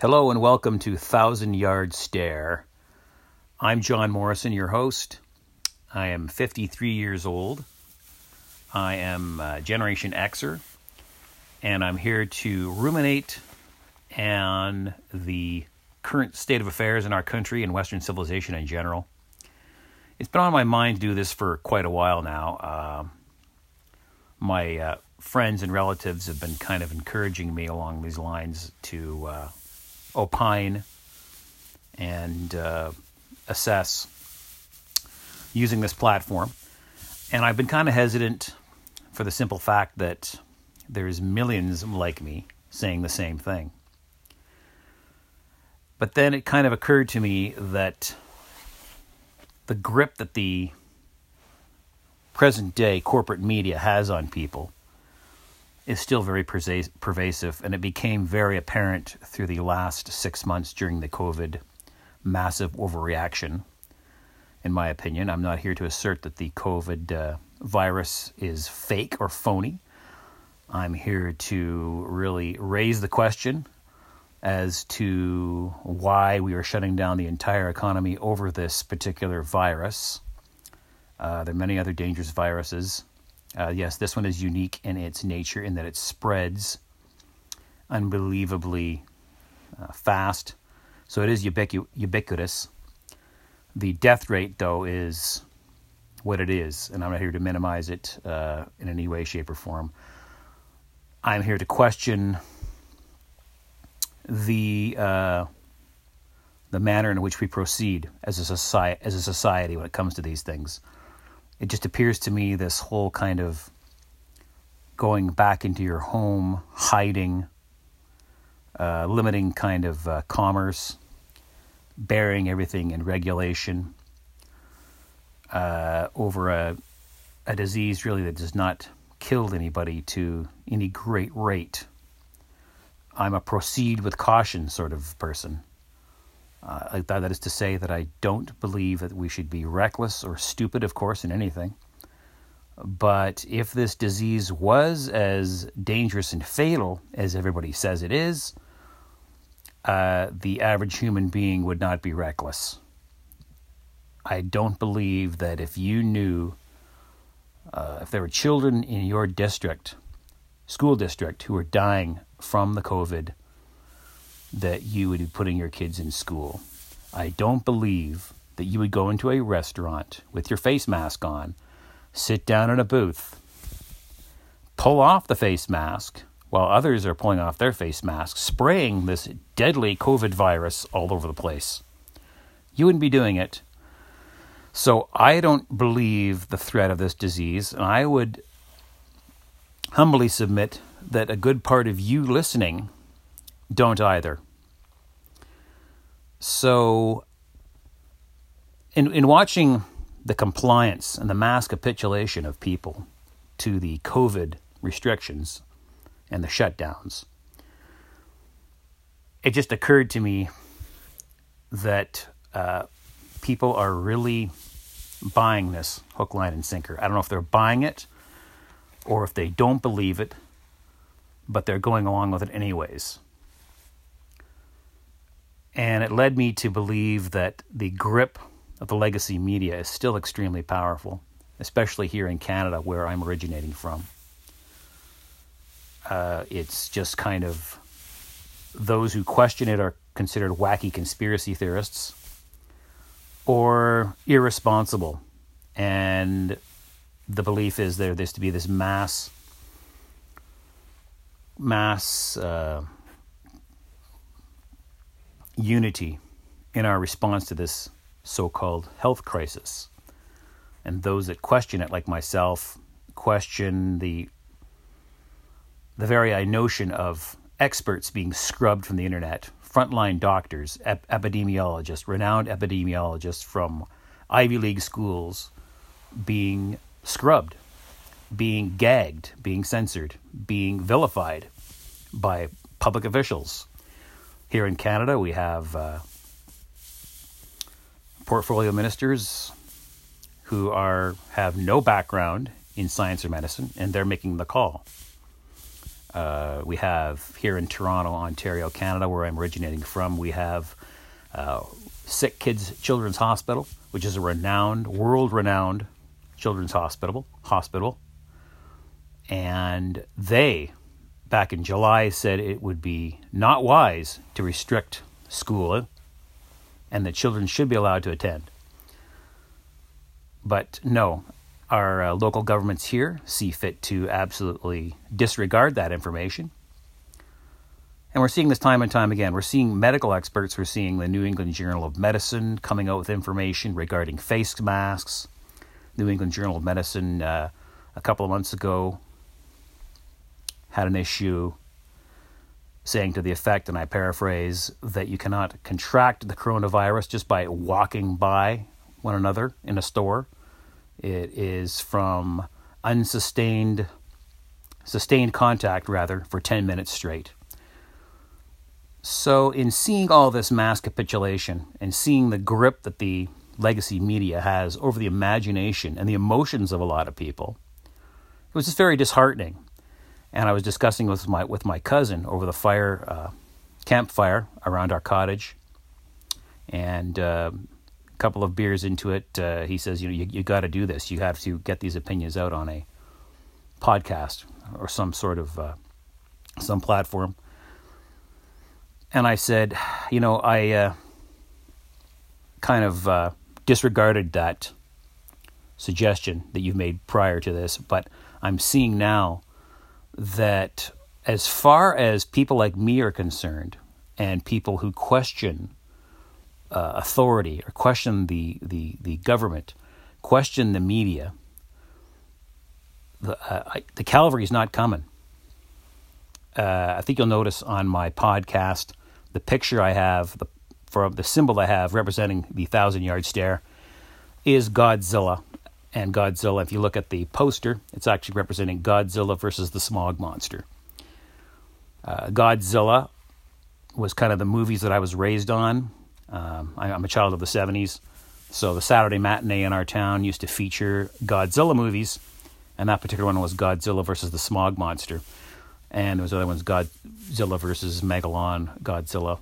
Hello and welcome to Thousand Yard Stare. I'm John Morrison, your host. I am 53 years old. I am Generation Xer, and I'm here to ruminate on the current state of affairs in our country and Western civilization in general. It's been on my mind to do this for quite a while now. Uh, my uh, friends and relatives have been kind of encouraging me along these lines to uh, opine and uh, assess using this platform. And I've been kind of hesitant for the simple fact that there's millions like me saying the same thing. But then it kind of occurred to me that the grip that the present day corporate media has on people is still very pervasive, and it became very apparent through the last six months during the COVID massive overreaction. In my opinion, I'm not here to assert that the COVID uh, virus is fake or phony. I'm here to really raise the question as to why we are shutting down the entire economy over this particular virus. Uh, there are many other dangerous viruses. Uh, yes, this one is unique in its nature in that it spreads unbelievably uh, fast. So it is ubiqu- ubiquitous. The death rate, though, is what it is, and I'm not here to minimize it uh, in any way, shape, or form. I'm here to question the uh, the manner in which we proceed as a society as a society when it comes to these things. It just appears to me this whole kind of going back into your home, hiding, uh, limiting kind of uh, commerce, burying everything in regulation uh, over a a disease really that does not kill anybody to any great rate I'm a proceed with caution sort of person. Uh, that is to say, that I don't believe that we should be reckless or stupid, of course, in anything. But if this disease was as dangerous and fatal as everybody says it is, uh, the average human being would not be reckless. I don't believe that if you knew, uh, if there were children in your district, school district, who were dying from the COVID that you would be putting your kids in school. I don't believe that you would go into a restaurant with your face mask on, sit down in a booth, pull off the face mask while others are pulling off their face masks, spraying this deadly COVID virus all over the place. You wouldn't be doing it. So I don't believe the threat of this disease, and I would humbly submit that a good part of you listening don't either. So, in, in watching the compliance and the mass capitulation of people to the COVID restrictions and the shutdowns, it just occurred to me that uh, people are really buying this hook, line, and sinker. I don't know if they're buying it or if they don't believe it but they're going along with it anyways. And it led me to believe that the grip of the legacy media is still extremely powerful, especially here in Canada, where I'm originating from. Uh, it's just kind of those who question it are considered wacky conspiracy theorists or irresponsible. And the belief is there there's to be this mass mass uh, unity in our response to this so called health crisis. And those that question it, like myself, question the, the very notion of experts being scrubbed from the internet, frontline doctors, ep- epidemiologists, renowned epidemiologists from Ivy League schools being scrubbed being gagged, being censored, being vilified by public officials. Here in Canada, we have uh, portfolio ministers who are have no background in science or medicine, and they're making the call. Uh, we have here in Toronto, Ontario, Canada, where I'm originating from, we have uh, Sick Kids Children's Hospital, which is a renowned, world renowned children's hospital. Hospital, and they, back in July, said it would be not wise to restrict school, and that children should be allowed to attend. But no, our uh, local governments here see fit to absolutely disregard that information. And we're seeing this time and time again. We're seeing medical experts, we're seeing the New England Journal of Medicine coming out with information regarding face masks. New England Journal of Medicine, uh, a couple of months ago, had an issue saying to the effect, and I paraphrase, that you cannot contract the coronavirus just by walking by one another in a store. It is from unsustained, sustained contact rather, for 10 minutes straight. So, in seeing all this mass capitulation and seeing the grip that the legacy media has over the imagination and the emotions of a lot of people, it was just very disheartening. And I was discussing with my with my cousin over the fire uh, campfire around our cottage, and uh, couple of beers into it, uh, he says, "You know, you, you got to do this. You have to get these opinions out on a podcast or some sort of uh, some platform." And I said, "You know, I uh, kind of uh, disregarded that suggestion that you've made prior to this, but I'm seeing now that as far as people like me are concerned, and people who question." uh, authority or question the, the, the government, question the media, the, uh, I, the cavalry is not coming. Uh, I think you'll notice on my podcast the picture I have, the, for the symbol I have representing the thousand yard stare, is Godzilla. And Godzilla, if you look at the poster, it's actually representing Godzilla versus the smog monster. Uh, Godzilla was kind of the movies that I was raised on. Um, I, am a child of the 70s, so the Saturday matinee in our town used to feature Godzilla movies, and that particular one was Godzilla versus the Smog Monster. And there was other ones, Godzilla versus Megalon, Godzilla.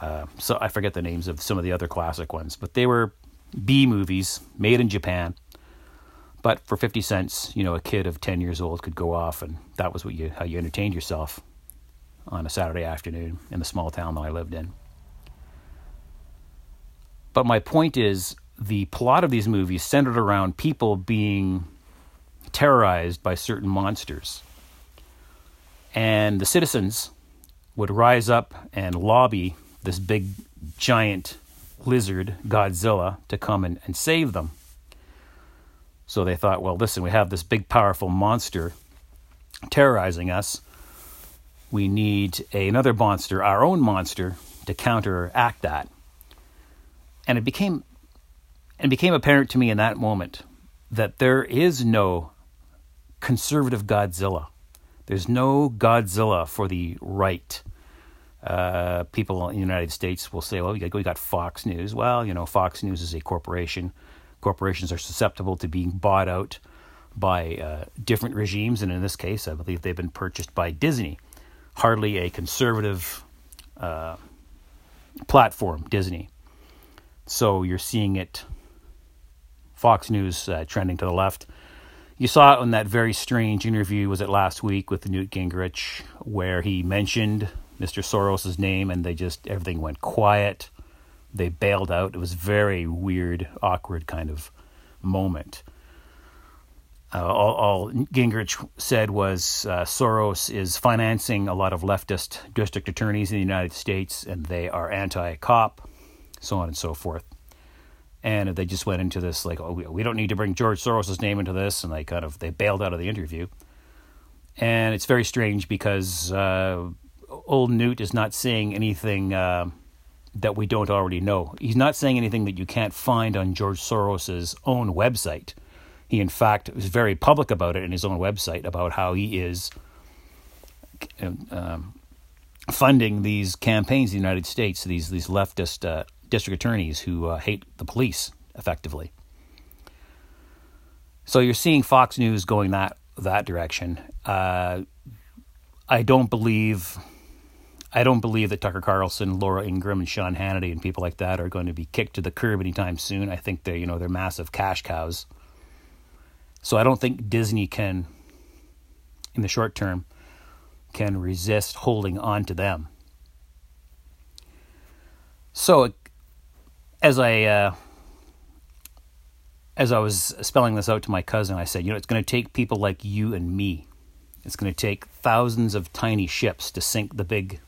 Uh, so I forget the names of some of the other classic ones, but they were B movies made in Japan. But for 50 cents, you know, a kid of 10 years old could go off, and that was what you, how you entertained yourself on a Saturday afternoon in the small town that I lived in. But my point is the plot of these movies centered around people being terrorized by certain monsters. And the citizens would rise up and lobby this big giant lizard, Godzilla, to come and, and save them. So they thought, well, listen, we have this big, powerful monster terrorizing us. We need a, another monster, our own monster, to counteract that. And it became it became apparent to me in that moment that there is no conservative Godzilla. There's no Godzilla for the right. Uh, people in the United States will say, well, we got Fox News. Well, you know, Fox News is a corporation. Corporations are susceptible to being bought out by uh, different regimes. And in this case, I believe they've been purchased by Disney. Hardly a conservative uh, platform, Disney. So you're seeing it, Fox News uh, trending to the left. You saw it in that very strange interview, was it last week with Newt Gingrich, where he mentioned Mr. Soros' name and they just, everything went quiet. They bailed out. It was very weird, awkward kind of moment. Uh, all, all, Gingrich said was uh, Soros is financing a lot of leftist district attorneys in the United States, and they are anti-cop so on and so forth. And they just went into this like, oh, we don't need to bring George Soros' name into this, and they kind of they bailed out of the interview. And it's very strange because uh, old Newt is not saying anything uh, that we don't already know. He's not saying anything that you can't find on George Soros' own website. He, in fact, was very public about it in his own website about how he is um, funding these campaigns in the United States, these these leftist uh, district attorneys who uh, hate the police effectively. So you're seeing Fox News going that that direction. Uh, I don't believe I don't believe that Tucker Carlson, Laura Ingraham, and Sean Hannity and people like that are going to be kicked to the curb anytime soon. I think they're you know they're massive cash cows. So I don't think Disney can, in the short term, can resist holding on to them. So, as I uh, as I was spelling this out to my cousin, I said, you know, it's going to take people like you and me. It's going to take thousands of tiny ships to sink the big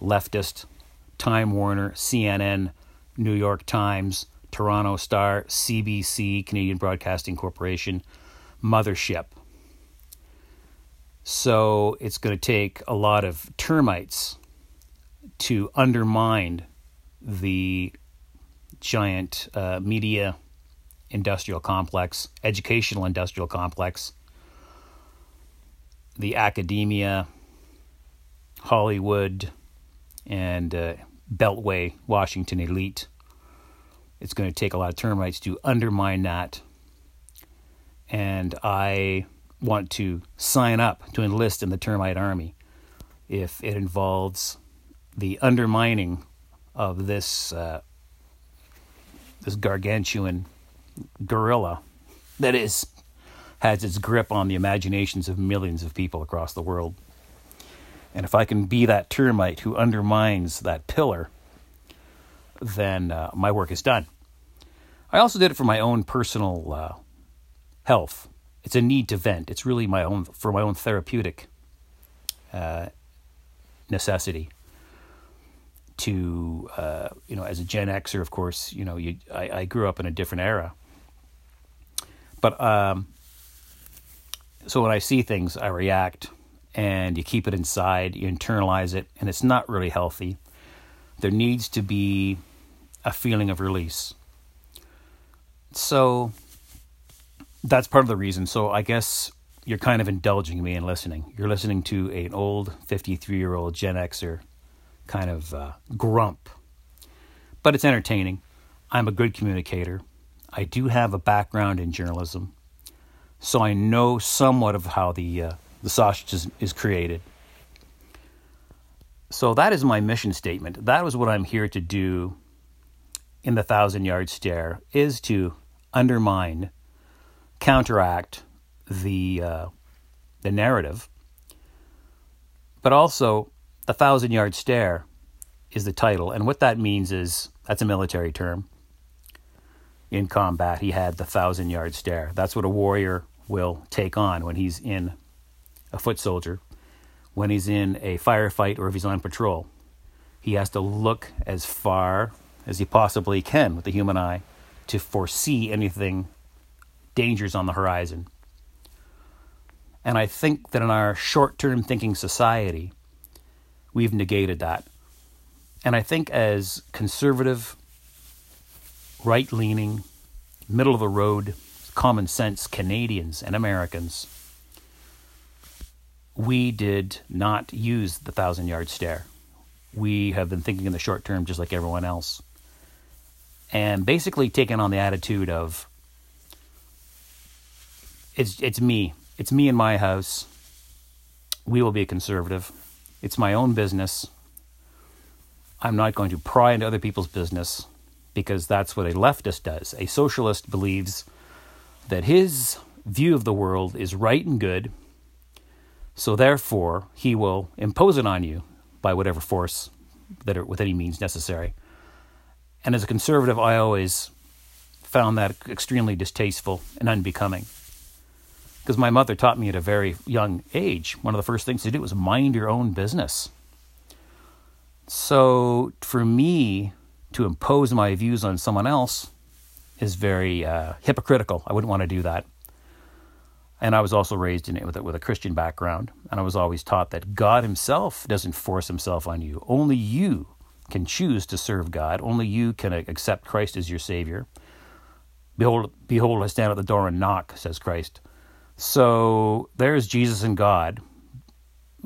leftist, Time Warner, CNN, New York Times, Toronto Star, CBC, Canadian Broadcasting Corporation, mothership. So it's going to take a lot of termites to undermine the giant uh, media industrial complex, educational industrial complex, the academia, Hollywood, and uh, Beltway Washington elite. It's going to take a lot of termites to undermine that. And I want to sign up to enlist in the termite army if it involves the undermining of this uh, this gargantuan gorilla that is has its grip on the imaginations of millions of people across the world. And if I can be that termite who undermines that pillar, then uh, my work is done. I also did it for my own personal uh, health. It's a need to vent. It's really my own for my own therapeutic uh, necessity. To uh, you know, as a Gen Xer, of course, you know, you, I, I grew up in a different era. But um, so when I see things, I react and you keep it inside, you internalize it, and it's not really healthy. There needs to be a feeling of release. So that's part of the reason. So I guess you're kind of indulging me in listening. You're listening to an old 53 year old Gen Xer kind of uh, grump, but it's entertaining. I'm a good communicator. I do have a background in journalism, so I know somewhat of how the uh, the sausage is, is created. So that is my mission statement. That was what I'm here to do in the thousand yard stare is to undermine, counteract the uh, the narrative, but also the thousand yard stare is the title, and what that means is that's a military term. In combat, he had the thousand yard stare. That's what a warrior will take on when he's in a foot soldier, when he's in a firefight or if he's on patrol. He has to look as far as he possibly can with the human eye to foresee anything dangers on the horizon. And I think that in our short term thinking society, we've negated that. And I think as conservative, right leaning, middle of the road, common sense Canadians and Americans, we did not use the thousand yard stare. We have been thinking in the short term just like everyone else. And basically taken on the attitude of it's it's me. It's me in my house. We will be a conservative. It's my own business. I'm not going to pry into other people's business because that's what a leftist does. A socialist believes that his view of the world is right and good so therefore, he will impose it on you by whatever force that are, with any means necessary. And as a conservative, I always found that extremely distasteful and unbecoming. Because my mother taught me at a very young age, one of the first things to do was mind your own business. So for me to impose my views on someone else is very uh, hypocritical. I wouldn't want to do that. And I was also raised in it with a, with a Christian background, and I was always taught that God Himself doesn't force Himself on you. Only you can choose to serve God. Only you can accept Christ as your Savior. Behold, behold, I stand at the door and knock, says Christ. So there's Jesus and God,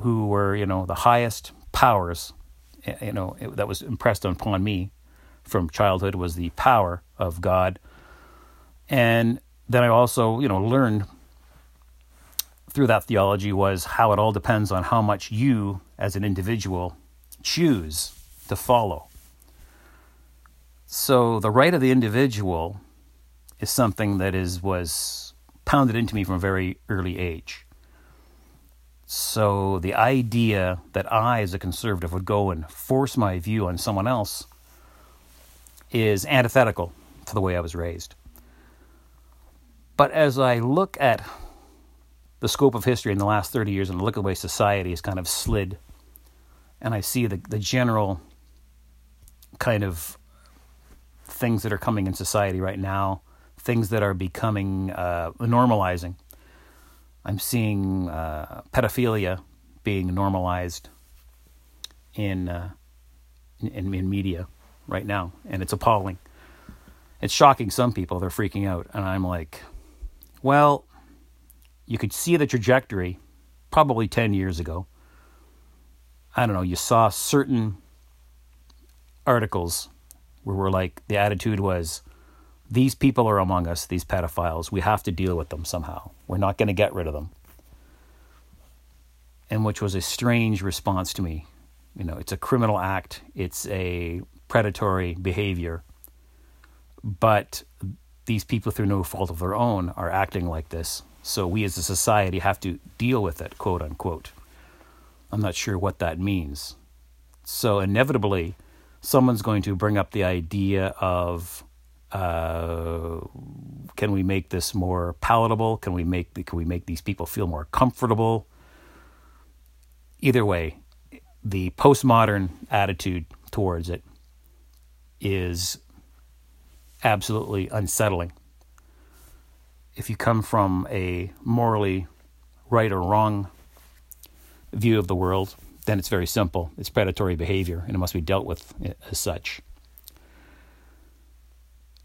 who were, you know, the highest powers, you know, that was impressed upon me from childhood was the power of God. And then I also, you know, learned through that theology was how it all depends on how much you, as an individual, choose to follow. So the right of the individual is something that is was pounded into me from a very early age. So the idea that I, as a conservative, would go and force my view on someone else is antithetical to the way I was raised. But as I look at the scope of history in the last 30 years and look at the way society has kind of slid, and I see the, the general kind of things that are coming in society right now, things that are becoming uh, normalizing. I'm seeing uh, pedophilia being normalized in, uh, in, in media right now, and it's appalling. It's shocking some people; they're freaking out, and I'm like, well, you could see the trajectory probably 10 years ago. I don't know, you saw certain articles where we're like, the attitude was, these people are among us, these pedophiles. We have to deal with them somehow. We're not going to get rid of them. And which was a strange response to me. You know, it's a criminal act, it's a predatory behavior. But these people, through no fault of their own, are acting like this. So we as a society have to deal with it, quote unquote. I'm not sure what that means. So inevitably, someone's going to bring up the idea of uh, can we make this more palatable? Can we make can we make these people feel more comfortable? Either way, the postmodern attitude towards it is absolutely unsettling. If you come from a morally right or wrong view of the world, then it's very simple. It's predatory behavior and it must be dealt with as such.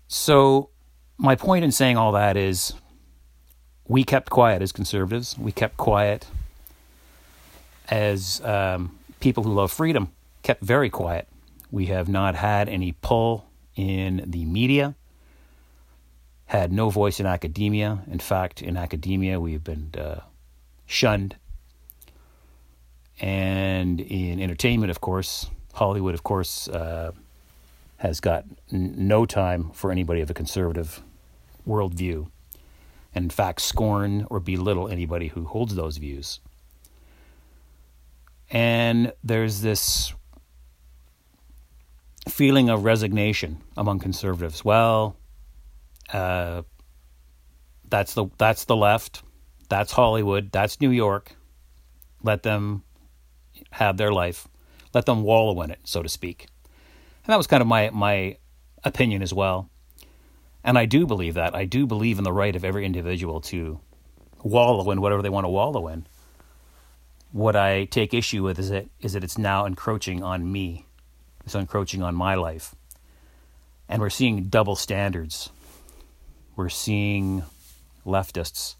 So, my point in saying all that is we kept quiet as conservatives. We kept quiet as um, people who love freedom, kept very quiet. We have not had any pull in the media, had no voice in academia. In fact, in academia, we've been uh, shunned. And in entertainment, of course, Hollywood, of course, uh, has got n- no time for anybody of a conservative worldview. And in fact, scorn or belittle anybody who holds those views. And there's this feeling of resignation among conservatives. Well, uh, that's the that's the left, that's Hollywood, that's New York. Let them have their life. Let them wallow in it, so to speak. And that was kind of my my opinion as well. And I do believe that. I do believe in the right of every individual to wallow in whatever they want to wallow in. What I take issue with is that is that it's now encroaching on me It's encroaching on my life. And we're seeing double standards. We're seeing leftists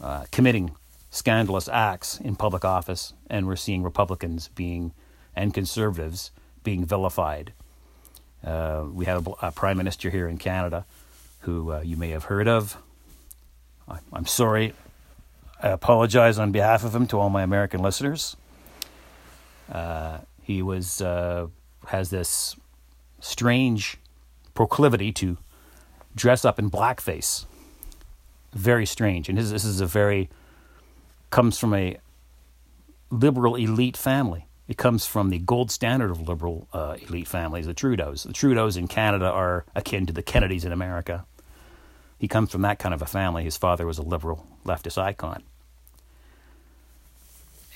uh, committing scandalous acts in public office, and we're seeing Republicans being and conservatives being vilified. Uh, we have a, a, prime minister here in Canada who uh, you may have heard of. I, I'm sorry. I apologize on behalf of him to all my American listeners. Uh, he was uh, has this strange proclivity to dress up in blackface. Very strange. And this is a very, comes from a liberal elite family. It comes from the gold standard of liberal uh, elite families, the Trudeaus. The Trudeaus in Canada are akin to the Kennedys in America. He comes from that kind of a family. His father was a liberal leftist icon.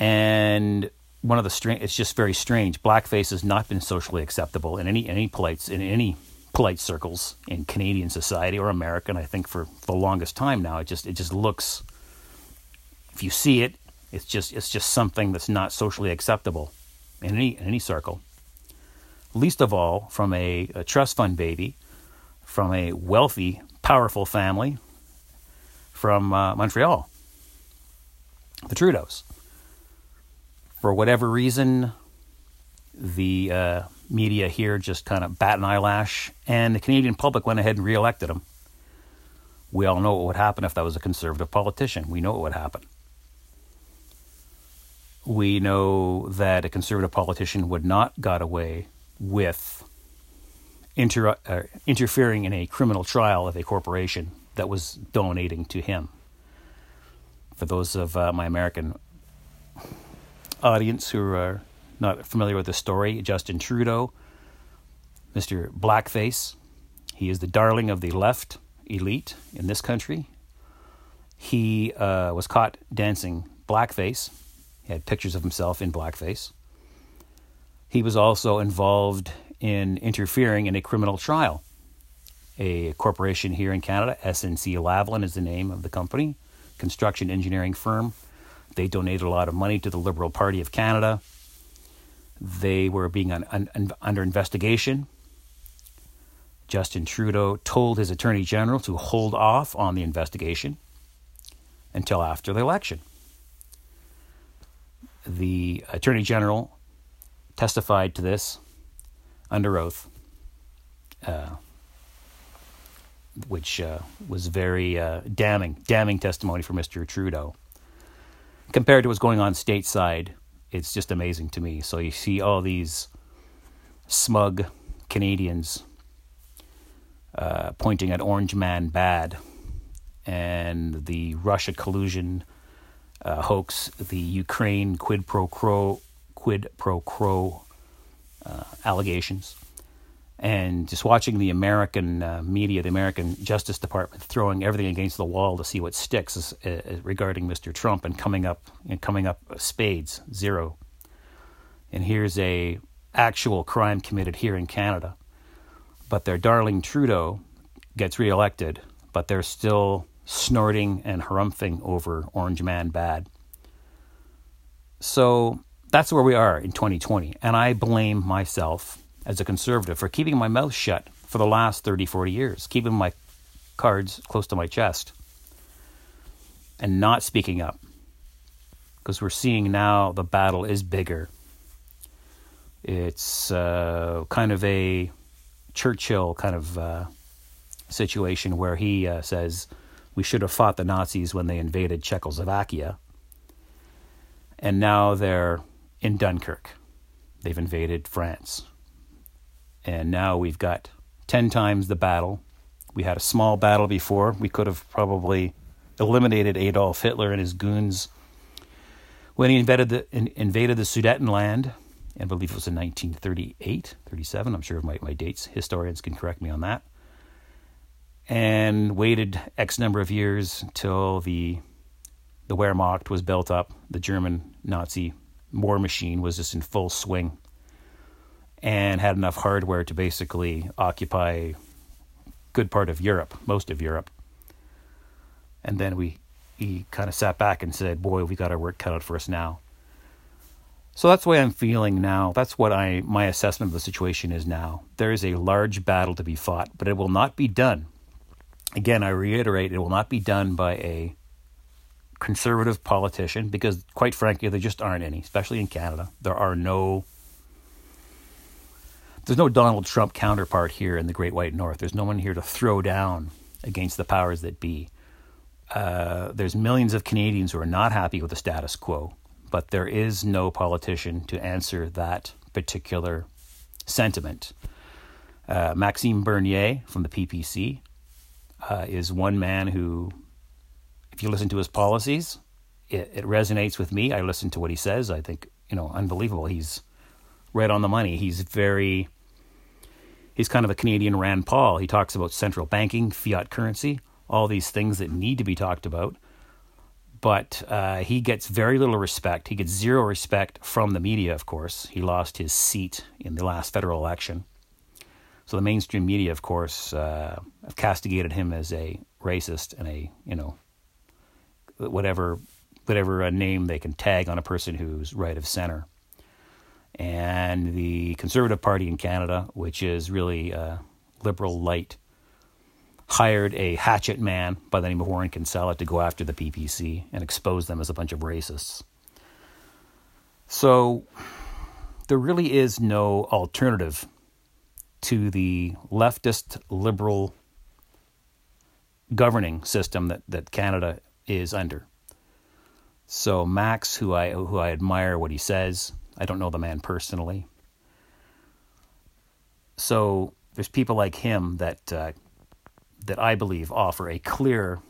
And one of the strange. It's just very strange. Blackface has not been socially acceptable in any any polite in any polite circles in Canadian society or American. I think for the longest time now, it just it just looks. If you see it, it's just it's just something that's not socially acceptable in any in any circle. Least of all from a, a trust fund baby, from a wealthy, powerful family, from uh, Montreal, the Trudeaus for whatever reason, the uh, media here just kind of bat an eyelash, and the Canadian public went ahead and reelected him. We all know what would happen if that was a conservative politician. We know what would happen. we know that a conservative politician would not got away with inter- uh, interfering in a criminal trial of a corporation that was donating to him. For those of uh, my American audience who are not familiar with the story, Justin Trudeau, Mr. Blackface, he is the darling of the left elite in this country. He uh, was caught dancing blackface. He had pictures of himself in blackface. He was also involved in interfering in a criminal trial. A corporation here in Canada, SNC Lavalin is the name of the company, construction engineering firm. They donated a lot of money to the Liberal Party of Canada. They were being un, un, under investigation Justin Trudeau told his attorney general to hold off on the investigation until after the election. The attorney general testified to this under oath, uh, which uh, was very uh, damning, damning testimony for Mr. Trudeau. Compared to what's going on stateside, it's just amazing to me. So you see all these smug Canadians uh, pointing at Orange Man bad and the Russia collusion uh, hoax, the Ukraine quid pro quo, quid pro quo uh, allegations, and just watching the American uh, media, the American Justice Department throwing everything against the wall to see what sticks uh, regarding Mr. Trump and coming up and coming up spades zero. And here's a actual crime committed here in Canada but their darling Trudeau gets reelected, but they're still snorting and harumphing over Orange Man bad. So that's where we are in 2020. And I blame myself as a conservative for keeping my mouth shut for the last 30, 40 years, keeping my cards close to my chest and not speaking up. Because we're seeing now the battle is bigger. It's uh, kind of a Churchill kind of uh, situation where he uh, says we should have fought the Nazis when they invaded Czechoslovakia, and now they're in Dunkirk. They've invaded France, and now we've got ten times the battle. We had a small battle before. We could have probably eliminated Adolf Hitler and his goons when he invaded the, in, invaded the Sudetenland I believe it was in 1938, 37. I'm sure my, my dates. Historians can correct me on that. And waited X number of years till the the Wehrmacht was built up. The German Nazi war machine was just in full swing, and had enough hardware to basically occupy good part of Europe, most of Europe. And then we he kind of sat back and said, "Boy, we got our work cut out for us now." So that's the way I'm feeling now. That's what I my assessment of the situation is now. There is a large battle to be fought, but it will not be done. Again, I reiterate, it will not be done by a conservative politician because, quite frankly, there just aren't any, especially in Canada. There are no. There's no Donald Trump counterpart here in the Great White North. There's no one here to throw down against the powers that be. Uh, there's millions of Canadians who are not happy with the status quo but there is no politician to answer that particular sentiment. Uh, Maxime Bernier from the PPC uh, is one man who, if you listen to his policies, it, it, resonates with me. I listen to what he says. I think, you know, unbelievable. He's right on the money. He's very, he's kind of a Canadian Rand Paul. He talks about central banking, fiat currency, all these things that need to be talked about but uh, he gets very little respect. He gets zero respect from the media, of course. He lost his seat in the last federal election. So the mainstream media, of course, uh, castigated him as a racist and a, you know, whatever whatever a name they can tag on a person who's right of center. And the Conservative Party in Canada, which is really uh, liberal light, hired a hatchet man by the name of Warren Kinsella to go after the PPC and expose them as a bunch of racists. So there really is no alternative to the leftist liberal governing system that, that Canada is under. So Max, who I who I admire what he says, I don't know the man personally. So there's people like him that uh, that I believe offer a clear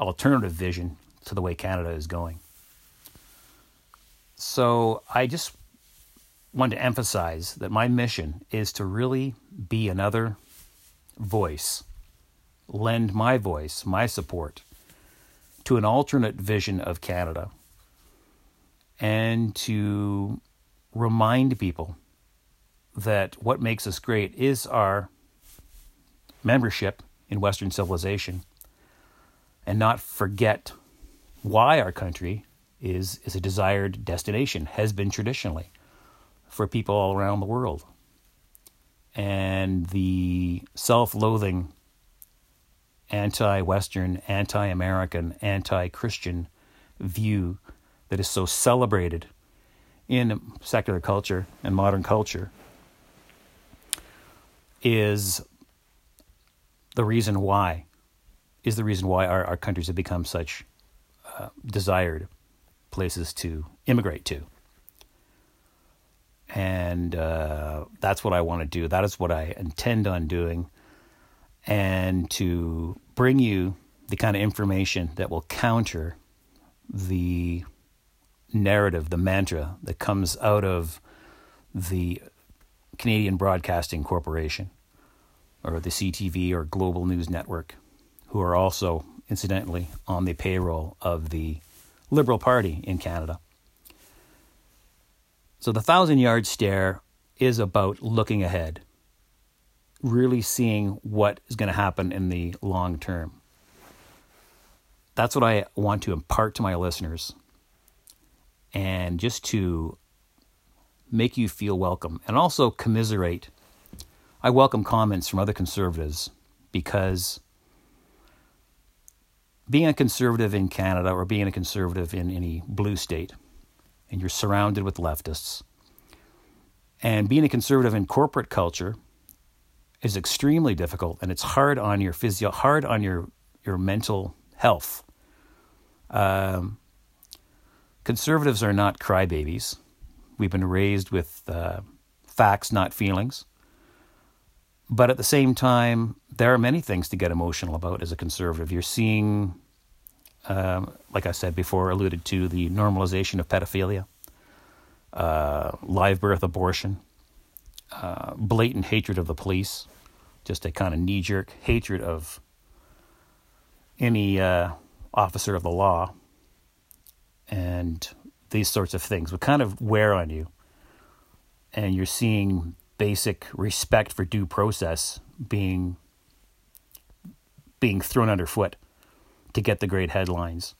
alternative vision to the way Canada is going. So I just want to emphasize that my mission is to really be another voice, lend my voice, my support to an alternate vision of Canada and to remind people that what makes us great is our membership in Western civilization and not forget why our country is, is a desired destination, has been traditionally for people all around the world. And the self loathing anti Western, anti American, anti Christian view that is so celebrated in secular culture and modern culture is the reason why is the reason why our, our countries have become such uh, desired places to immigrate to and uh, that's what I want to do. That is what I intend on doing and to bring you the kind of information that will counter the narrative, the mantra that comes out of the Canadian Broadcasting Corporation or the CTV or Global News Network, who are also, incidentally, on the payroll of the Liberal Party in Canada. So the thousand yard stare is about looking ahead really seeing what is going to happen in the long term. That's what I want to impart to my listeners. And just to make you feel welcome and also commiserate. I welcome comments from other conservatives because being a conservative in Canada or being a conservative in any blue state, and you're surrounded with leftists, and being a conservative in corporate culture is extremely difficult and it's hard on your physio hard on your your mental health. Um, conservatives are not crybabies. We've been raised with uh, facts, not feelings. But at the same time, there are many things to get emotional about as a conservative. You're seeing, um, like I said before, alluded to the normalization of pedophilia, uh, live birth abortion, uh, blatant hatred of the police, just a kind of knee jerk hatred of any uh, officer of the law, and these sorts of things would kind of wear on you. And you're seeing basic respect for due process being being thrown underfoot to get the great headlines.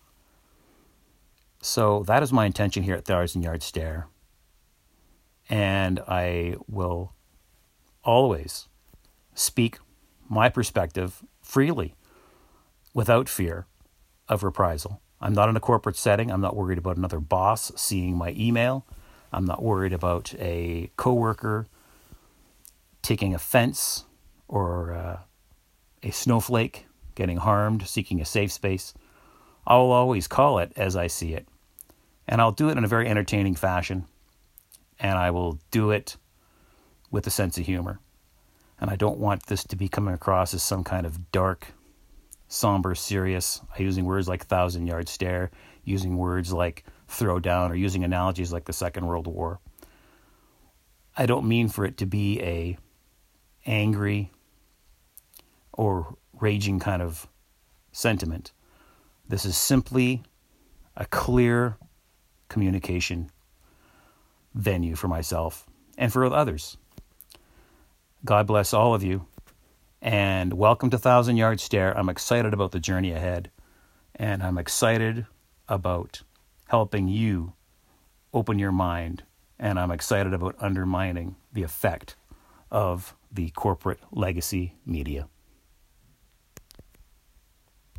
So that is my intention here at Thousand Yard Stare. And I will always speak my perspective freely without fear of reprisal. I'm not in a corporate setting. I'm not worried about another boss seeing my email. I'm not worried about a coworker taking offense or uh, a snowflake getting harmed, seeking a safe space. I will always call it as I see it. And I'll do it in a very entertaining fashion. And I will do it with a sense of humor. And I don't want this to be coming across as some kind of dark, somber, serious, using words like thousand yard stare, using words like throw down, or using analogies like the Second World War. I don't mean for it to be a angry or raging kind of sentiment. This is simply a clear communication venue for myself and for others. God bless all of you. And welcome to Thousand Yard Stare. I'm excited about the journey ahead. And I'm excited about helping you open your mind. And I'm excited about undermining the effect of the corporate legacy media.